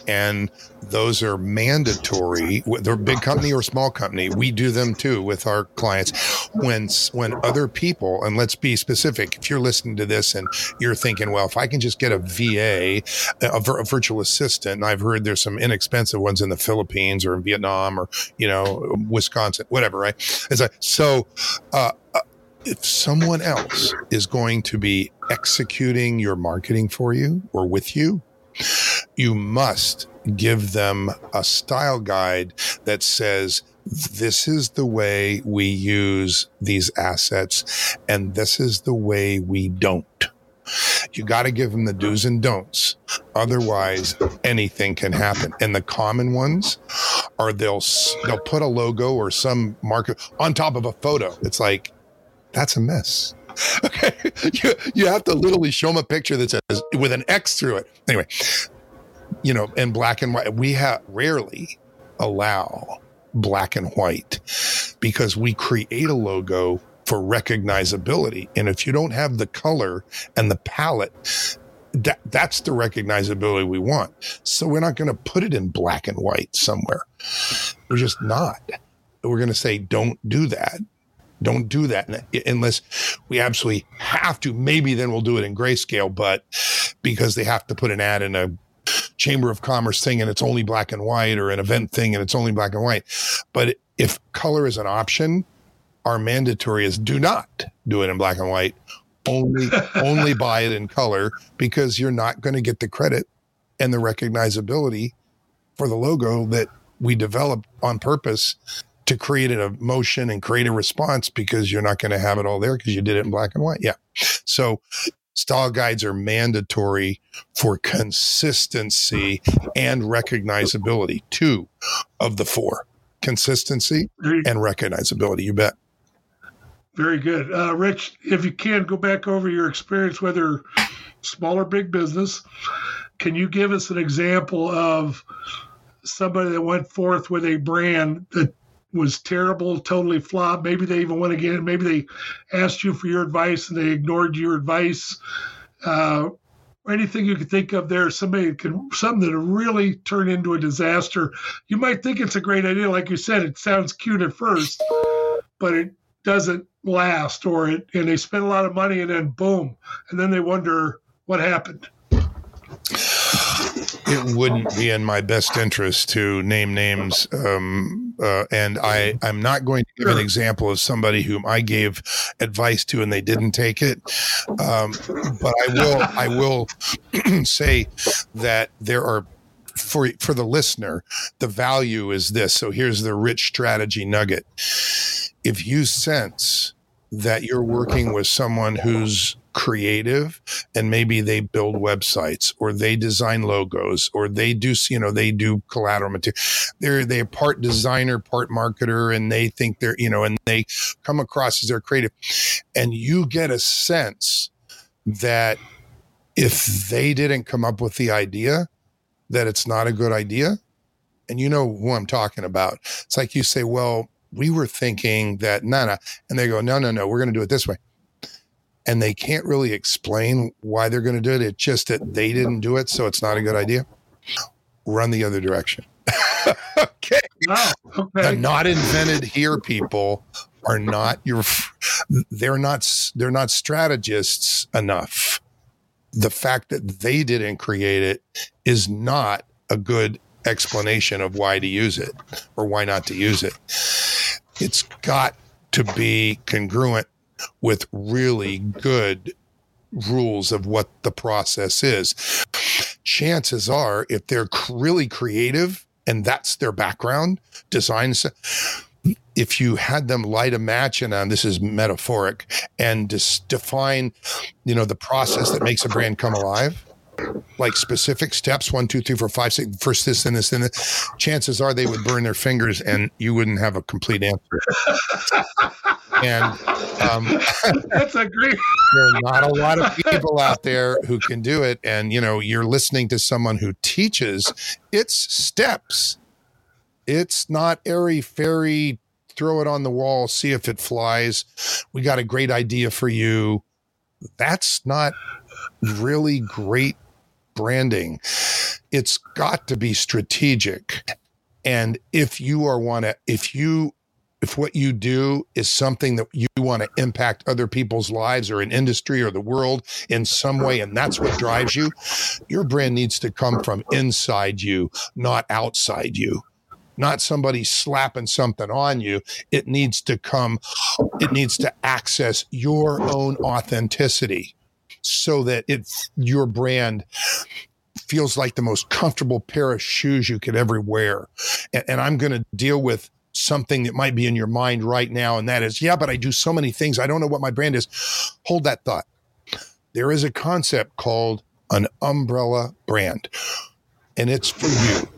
and those are mandatory. They're big company or small company. We do them too with our clients. When when other people, and let's be specific, if you're listening to this and you're thinking, well, if I can just get a VA, a, a virtual assistant, and I've heard there's some inexpensive ones in the Philippines or in Vietnam or you know Wisconsin, whatever, right? As I so. Uh, if someone else is going to be executing your marketing for you or with you, you must give them a style guide that says, this is the way we use these assets, and this is the way we don't. You got to give them the do's and don'ts. Otherwise, anything can happen. And the common ones are they'll they'll put a logo or some market on top of a photo. It's like that's a mess. Okay. You, you have to literally show them a picture that says with an X through it. Anyway, you know, in black and white, we have rarely allow black and white because we create a logo for recognizability. And if you don't have the color and the palette, that that's the recognizability we want. So we're not going to put it in black and white somewhere. We're just not. We're going to say, don't do that Don't do that unless we absolutely have to. Maybe then we'll do it in grayscale, but because they have to put an ad in a chamber of commerce thing and it's only black and white or an event thing and it's only black and white. But if color is an option, our mandatory is do not do it in black and white. Only only buy it in color because you're not going to get the credit and the recognizability for the logo that we developed on purpose to create an emotion and create a response because you're not going to have it all there because you did it in black and white. Yeah. So style guides are mandatory for consistency and recognizability. Two of the four consistency and recognizability. You bet. Very good. Uh, Rich, if you can go back over your experience, whether small or big business, can you give us an example of somebody that went forth with a brand that was terrible, totally flopped. Maybe they even went again. Maybe they asked you for your advice and they ignored your advice. Uh, anything you could think of there, somebody can something that really turn into a disaster. You might think it's a great idea, like you said, it sounds cute at first, but it doesn't last, or it and they spend a lot of money and then boom, and then they wonder what happened it wouldn't be in my best interest to name names. Um, uh, and I, I'm not going to give an example of somebody whom I gave advice to and they didn't take it. Um, but I will, I will say that there are for for the listener, the value is this. So here's the rich strategy nugget. If you sense that you're working with someone who's creative and maybe they build websites or they design logos or they do you know they do collateral material they're they're part designer part marketer and they think they're you know and they come across as they're creative. And you get a sense that if they didn't come up with the idea that it's not a good idea. And you know who I'm talking about. It's like you say well we were thinking that no, no. And they go, no, no, no, we're going to do it this way and they can't really explain why they're going to do it. It's just that they didn't do it, so it's not a good idea. Run the other direction. okay. Wow. okay. The not invented here people are not your they're not they're not strategists enough. The fact that they didn't create it is not a good explanation of why to use it or why not to use it. It's got to be congruent with really good rules of what the process is. Chances are, if they're really creative and that's their background, design, if you had them light a match, and uh, this is metaphoric, and just define, you know, the process that makes a brand come alive, like specific steps one, two, three, four, five, six, first this and this and this, chances are they would burn their fingers and you wouldn't have a complete answer. and um, that's a great. there are not a lot of people out there who can do it. And, you know, you're listening to someone who teaches, it's steps. It's not airy fairy, throw it on the wall, see if it flies. We got a great idea for you. That's not really great branding. It's got to be strategic. And if you are want to, if you, if what you do is something that you want to impact other people's lives or an industry or the world in some way, and that's what drives you, your brand needs to come from inside you, not outside you not somebody slapping something on you. It needs to come, it needs to access your own authenticity so that it's your brand feels like the most comfortable pair of shoes you could ever wear. And, and I'm going to deal with something that might be in your mind right now. And that is, yeah, but I do so many things. I don't know what my brand is. Hold that thought. There is a concept called an umbrella brand, and it's for you.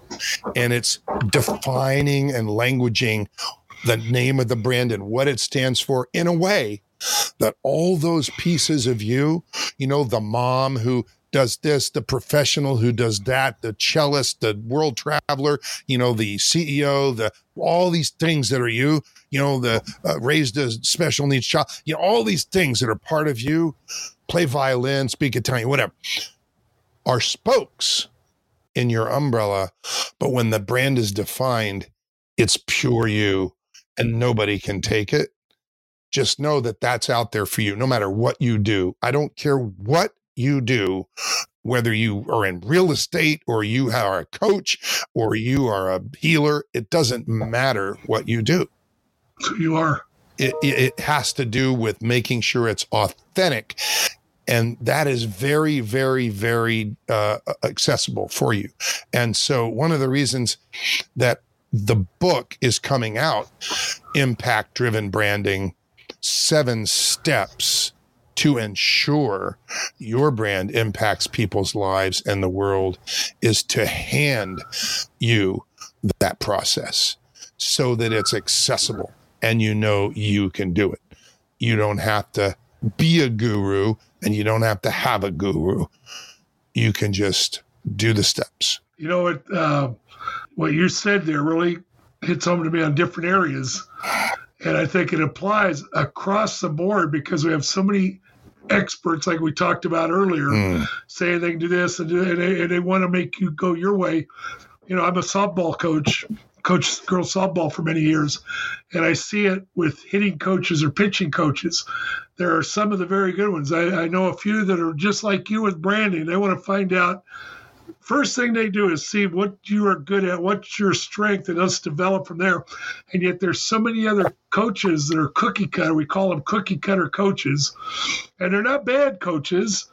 And it's defining and languaging the name of the brand and what it stands for in a way that all those pieces of you, you know, the mom who does this, the professional who does that, the cellist, the world traveler, you know, the CEO, the all these things that are you, you know, the uh, raised a special needs child, you know, all these things that are part of you, play violin, speak Italian, whatever, are spokes in your umbrella. But when the brand is defined, it's pure you and nobody can take it just know that that's out there for you no matter what you do. I don't care what you do, whether you are in real estate or you are a coach or you are a healer, it doesn't matter what you do. You are. It, it has to do with making sure it's authentic. And that is very, very, very uh, accessible for you. And so, one of the reasons that the book is coming out, Impact Driven Branding Seven Steps to ensure your brand impacts people's lives and the world is to hand you that process so that it's accessible and you know you can do it. You don't have to be a guru and you don't have to have a guru. You can just do the steps. You know what? Uh, what you said there really hits home to me on different areas. And I think it applies across the board because we have so many experts, like we talked about earlier, mm. saying they can do this and, do, and they, and they want to make you go your way. You know, I'm a softball coach, coached girls softball for many years, and I see it with hitting coaches or pitching coaches. There are some of the very good ones. I, I know a few that are just like you with branding. They want to find out first thing they do is see what you are good at, what's your strength, and let's develop from there. And yet there's so many other coaches that are cookie cutter. We call them cookie cutter coaches. And they're not bad coaches,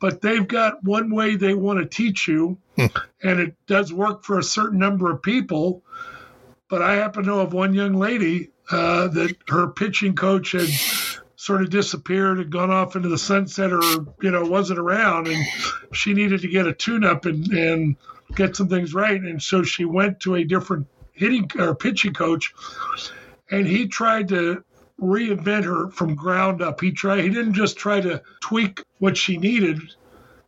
but they've got one way they want to teach you. Hmm. and it does work for a certain number of people. But I happen to know of one young lady uh, that her pitching coach had sort of disappeared and gone off into the sunset or you know wasn't around. And she needed to get a tune up and, and get some things right. And so she went to a different hitting or pitching coach. And he tried to reinvent her from ground up. He tried he didn't just try to tweak what she needed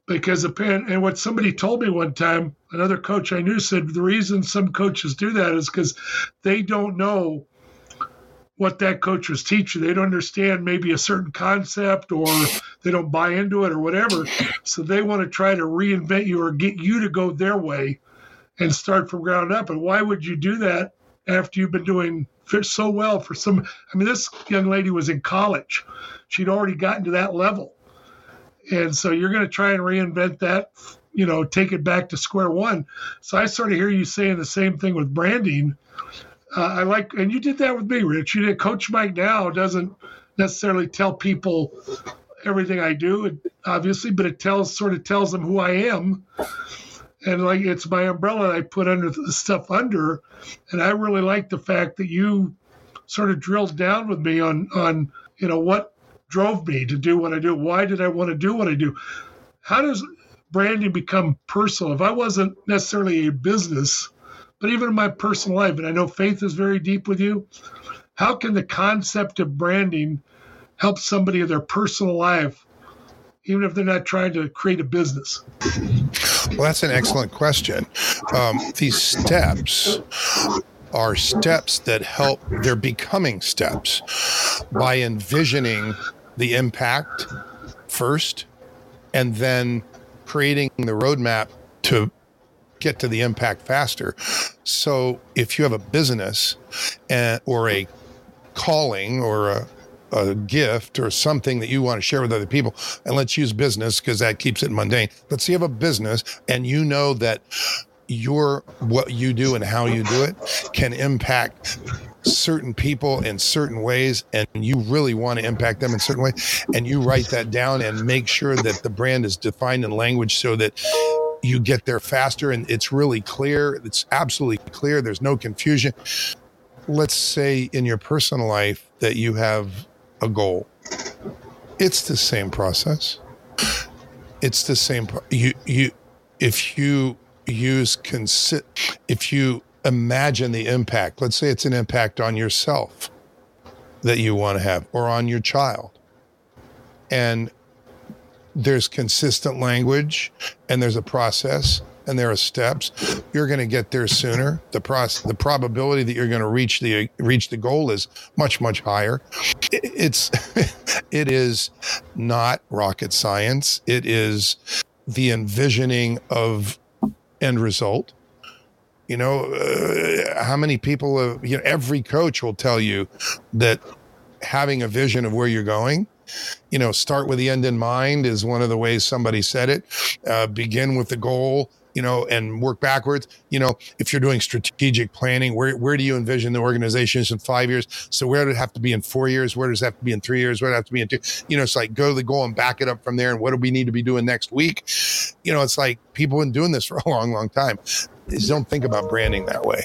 because pen and what somebody told me one time another coach i knew said the reason some coaches do that is because they don't know what that coach was teaching. They don't understand maybe a certain concept or they don't buy into it or whatever. So they want to try to reinvent you or get you to go their way and start from ground up. And why would you do that after you've been doing so well for some? I mean, this young lady was in college, she'd already gotten to that level. And so you're going to try and reinvent that, you know, take it back to square one. So I sort of hear you saying the same thing with branding uh, I like, and you did that with me, Rich. You did. Coach Mike now doesn't necessarily tell people everything I do, obviously, but it tells sort of tells them who I am, and like it's my umbrella I put under the stuff under, and I really like the fact that you sort of drilled down with me on on you know what drove me to do what I do. Why did I want to do what I do? How does branding become personal? If I wasn't necessarily a business but even in my personal life, and I know faith is very deep with you, how can the concept of branding help somebody in their personal life, even if they're not trying to create a business? Well, that's an excellent question. Um, these steps are steps that help, they're becoming steps by envisioning the impact first and then creating the roadmap to get to the impact faster. So if you have a business and, or a calling or a, a gift or something that you want to share with other people, and let's use business because that keeps it mundane. Let's say you have a business and you know that your what you do and how you do it can impact certain people in certain ways and you really want to impact them in certain ways and you write that down and make sure that the brand is defined in language so that you get there faster and it's really clear. It's absolutely clear. There's no confusion. Let's say in your personal life that you have a goal. It's the same process. It's the same. Pro- you you if you use if you imagine the impact. Let's say it's an impact on yourself that you want to have or on your child. And there's consistent language and there's a process and there are steps. You're going to get there sooner. The process the probability that you're going to reach the reach the goal is much much higher. It's it is not rocket science. It is the envisioning of end result. You know uh, how many people uh, you know every coach will tell you that having a vision of where you're going. You know, start with the end in mind is one of the ways somebody said it. Uh, begin with the goal you know, and work backwards. You know, if you're doing strategic planning, where where do you envision the organization in five years? So where does it have to be in four years? Where does it have to be in three years? Where does it have to be in two? You know, it's like go to the goal and back it up from there. And what do we need to be doing next week? You know, it's like people have been doing this for a long, long time. Just don't think about branding that way.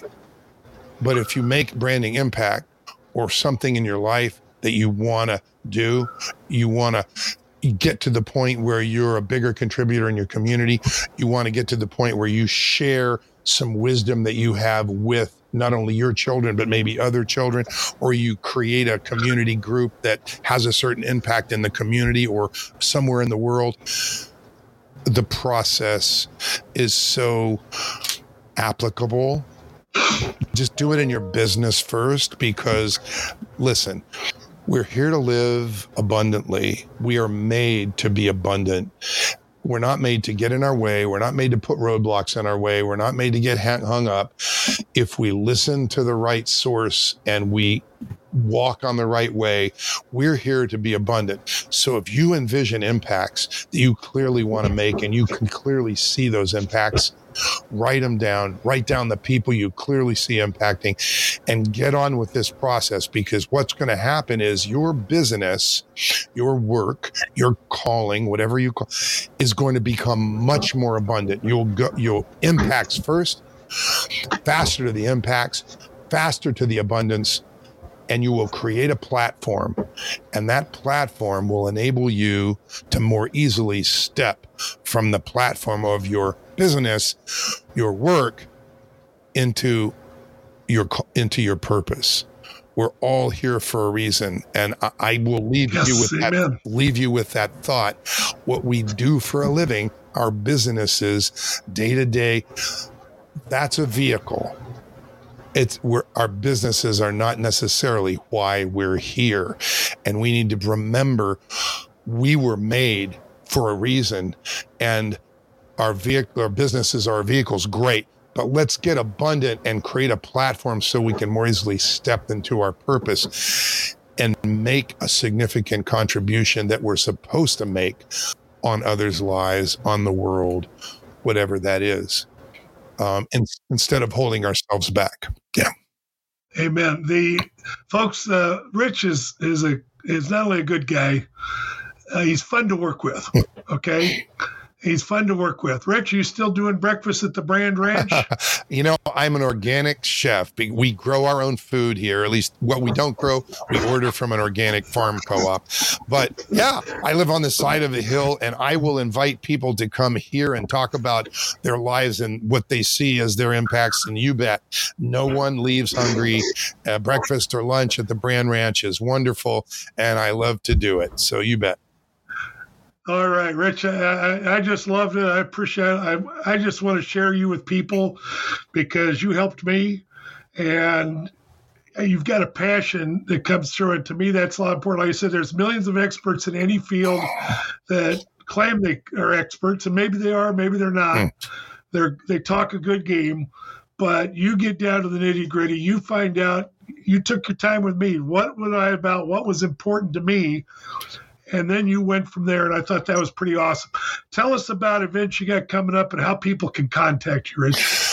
But if you make branding impact or something in your life that you want to do, you want to get to the point where you're a bigger contributor in your community. You want to get to the point where you share some wisdom that you have with not only your children, but maybe other children, or you create a community group that has a certain impact in the community or somewhere in the world. The process is so applicable. Just do it in your business first because, listen, we're here to live abundantly. We are made to be abundant. We're not made to get in our way. We're not made to put roadblocks in our way. We're not made to get hung up. If we listen to the right source and we walk on the right way, we're here to be abundant. So if you envision impacts that you clearly want to make and you can clearly see those impacts, write them down, write down the people you clearly see impacting, and get on with this process because what's going to happen is your business, your work, your calling, whatever you call, is going to become much more abundant. You'll go, you'll impacts first, faster to the impacts, faster to the abundance, and you will create a platform and that platform will enable you to more easily step from the platform of your business your work into your aunto your purpose. We're all here for a reason and i, I will leave yes, you with amen. that leave you with that thought. What we do for a living our businesses day to day that's a vehicle it's where our businesses are not necessarily why we're here. And we need to remember we were made for a reason and our vehicle, our businesses, our vehicles, great. But let's get abundant and create a platform so we can more easily step into our purpose and make a significant contribution that we're supposed to make on others' lives, on the world, whatever that is um, in, instead of holding ourselves back. Yeah. Amen. The folks, uh, Rich is is a is not only a good guy, uh, he's fun to work with. Okay, He's fun to work with. Rich, are you still doing breakfast at the Brand Ranch? you know, I'm an organic chef. We grow our own food here. At least what we don't grow, we order from an organic farm co-op. But yeah, I live on the side of a hill, and I will invite people to come here and talk about their lives and what they see as their impacts. And you bet, no one leaves hungry. Uh, breakfast or lunch at the Brand Ranch is wonderful, and I love to do it. So you bet. All right, Rich. I, I just loved it. I appreciate it. I, I just want to share you with people because you helped me and you've got a passion that comes through. And to me, that's a lot important. Like I said, there's millions of experts in any field that claim they are experts, and maybe they are, maybe they're not. Mm. They're they talk a good game, but you get down to the nitty gritty. You find out. You took your time with me. What was I about? What was important to me? And then you went from there and i thought that was pretty awesome. Tell us about events you got coming up and how people can contact you rich.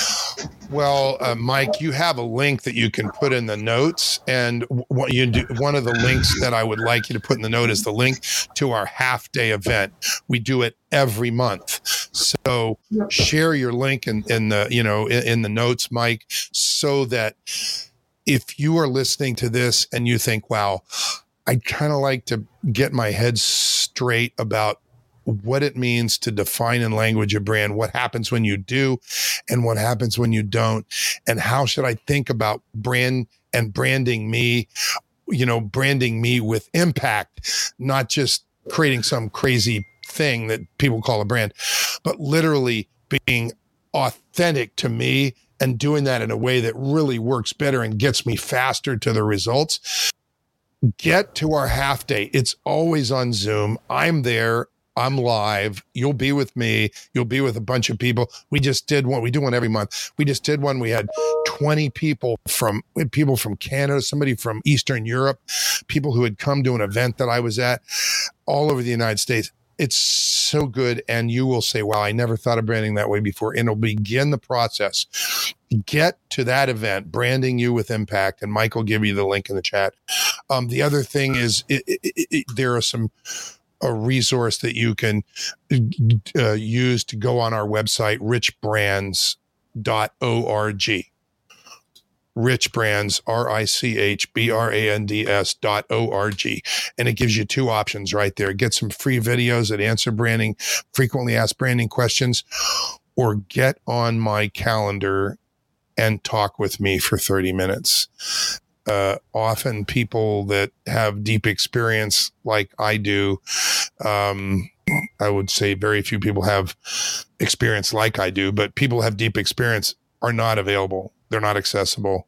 Well, uh, Mike, you have a link that you can put in the notes, and what you do, one of the links that I would like you to put in the note is the link to our half day event. We do it every month, so share your link in, in the you know in, in the notes, Mike, so that if you are listening to this and you think, "Wow, I kind of like to get my head straight about what it means to define in language a brand, what happens when you do and what happens when you don't, and how should I think about brand and branding me, you know, branding me with impact, not just creating some crazy thing that people call a brand, but literally being authentic to me and doing that in a way that really works better and gets me faster to the results get to our half day. It's always on Zoom. I'm there I'm live. You'll be with me. You'll be with a bunch of people. We just did one. We do one every month. We just did one. We had 20 people from people from Canada, somebody from Eastern Europe, people who had come to an event that I was at all over the United States. It's so good. And you will say, wow, I never thought of branding that way before. And it'll begin the process. Get to that event, branding you with impact. And Mike will give you the link in the chat. Um, the other thing is it, it, it, there are some a resource that you can uh, use to go on our website, richbrands.org. Rich Brands, R I C H B R A N D S dot O R G. And it gives you two options right there. Get some free videos that answer branding, frequently asked branding questions, or get on my calendar and talk with me for 30 minutes uh, often people that have deep experience like I do. Um, I would say very few people have experience like I do, but people have deep experience are not available. They're not accessible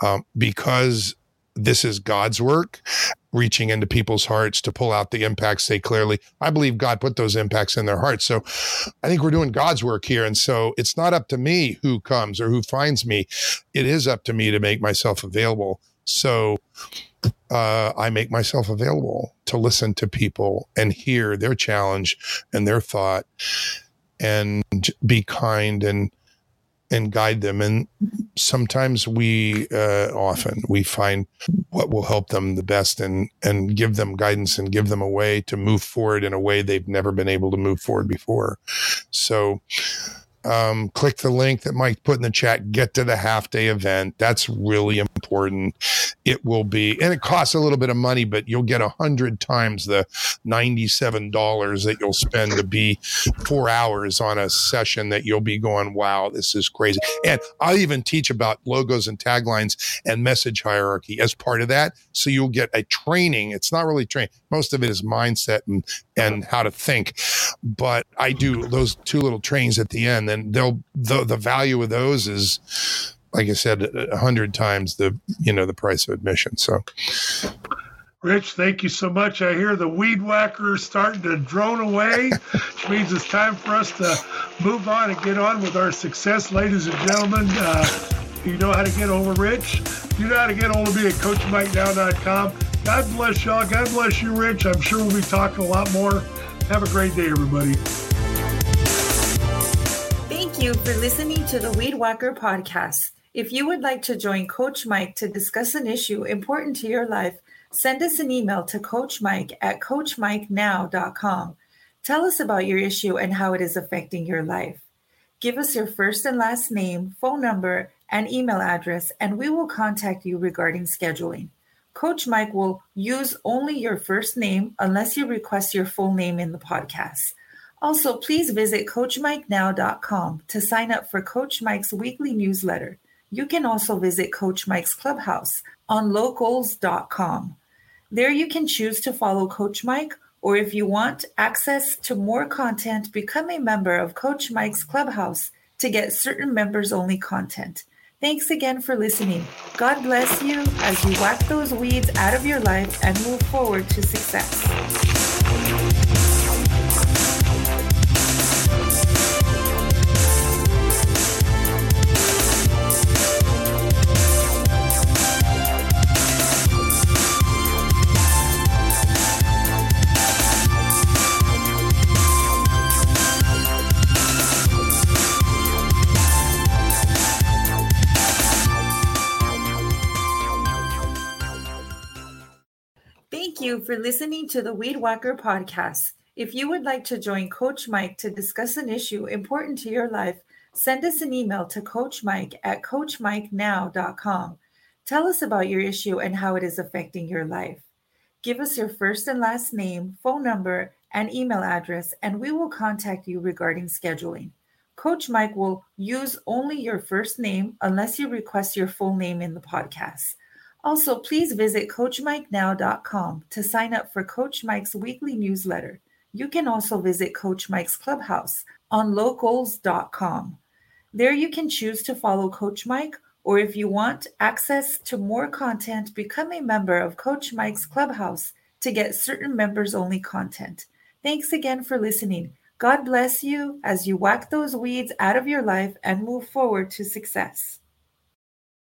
um, because this is God's work, reaching into people's hearts to pull out the impacts they clearly. I believe God put those impacts in their hearts. So I think we're doing God's work here. And so it's not up to me who comes or who finds me. It is up to me to make myself available. So uh, I make myself available to listen to people and hear their challenge and their thought and be kind and and guide them. And sometimes we, uh, often we find what will help them the best and, and give them guidance and give them a way to move forward in a way they've never been able to move forward before. So, um, click the link that Mike put in the chat, get to the half day event. That's really important. It will be, and it costs a little bit of money, but you'll get a hundred times the $97 that you'll spend to be four hours on a session that you'll be going, wow, this is crazy. And I'll even teach about logos and taglines and message hierarchy as part of that. So you'll get a training. It's not really training. Most of it is mindset and, and how to think. But I do those two little trains at the end and they'll the the value of those is like I said a hundred times the you know the price of admission. So. Rich, thank you so much. I hear the weed whacker starting to drone away, which means it's time for us to move on and get on with our success, ladies and gentlemen. Uh, you know how to get over Rich. You know how to get of me at CoachMikeNow.com. God bless y'all. God bless you, Rich. I'm sure we'll be talking a lot more. Have a great day, everybody Thank you for listening to the Weed Whacker podcast. If you would like to join Coach Mike to discuss an issue important to your life, send us an email to Coach Mike at CoachMikeNow.com. Tell us about your issue and how it is affecting your life. Give us your first and last name, phone number, and email address, and we will contact you regarding scheduling. Coach Mike will use only your first name unless you request your full name in the podcast. Also, please visit CoachMikeNow.com to sign up for Coach Mike's weekly newsletter. You can also visit Coach Mike's Clubhouse on locals.com. There you can choose to follow Coach Mike, or if you want access to more content, become a member of Coach Mike's Clubhouse to get certain members only content. Thanks again for listening. God bless you as you whack those weeds out of your life and move forward to success. You for listening to the Weed Whacker podcast. If you would like to join Coach Mike to discuss an issue important to your life, send us an email to Coach Mike at CoachMikeNow.com. Tell us about your issue and how it is affecting your life. Give us your first and last name, phone number, and email address, and we will contact you regarding scheduling. Coach Mike will use only your first name unless you request your full name in the podcast. Also, please visit CoachMikeNow.com to sign up for Coach Mike's weekly newsletter. You can also visit Coach Mike's Clubhouse on locals.com. There you can choose to follow Coach Mike, or if you want access to more content, become a member of Coach Mike's Clubhouse to get certain members only content. Thanks again for listening. God bless you as you whack those weeds out of your life and move forward to success.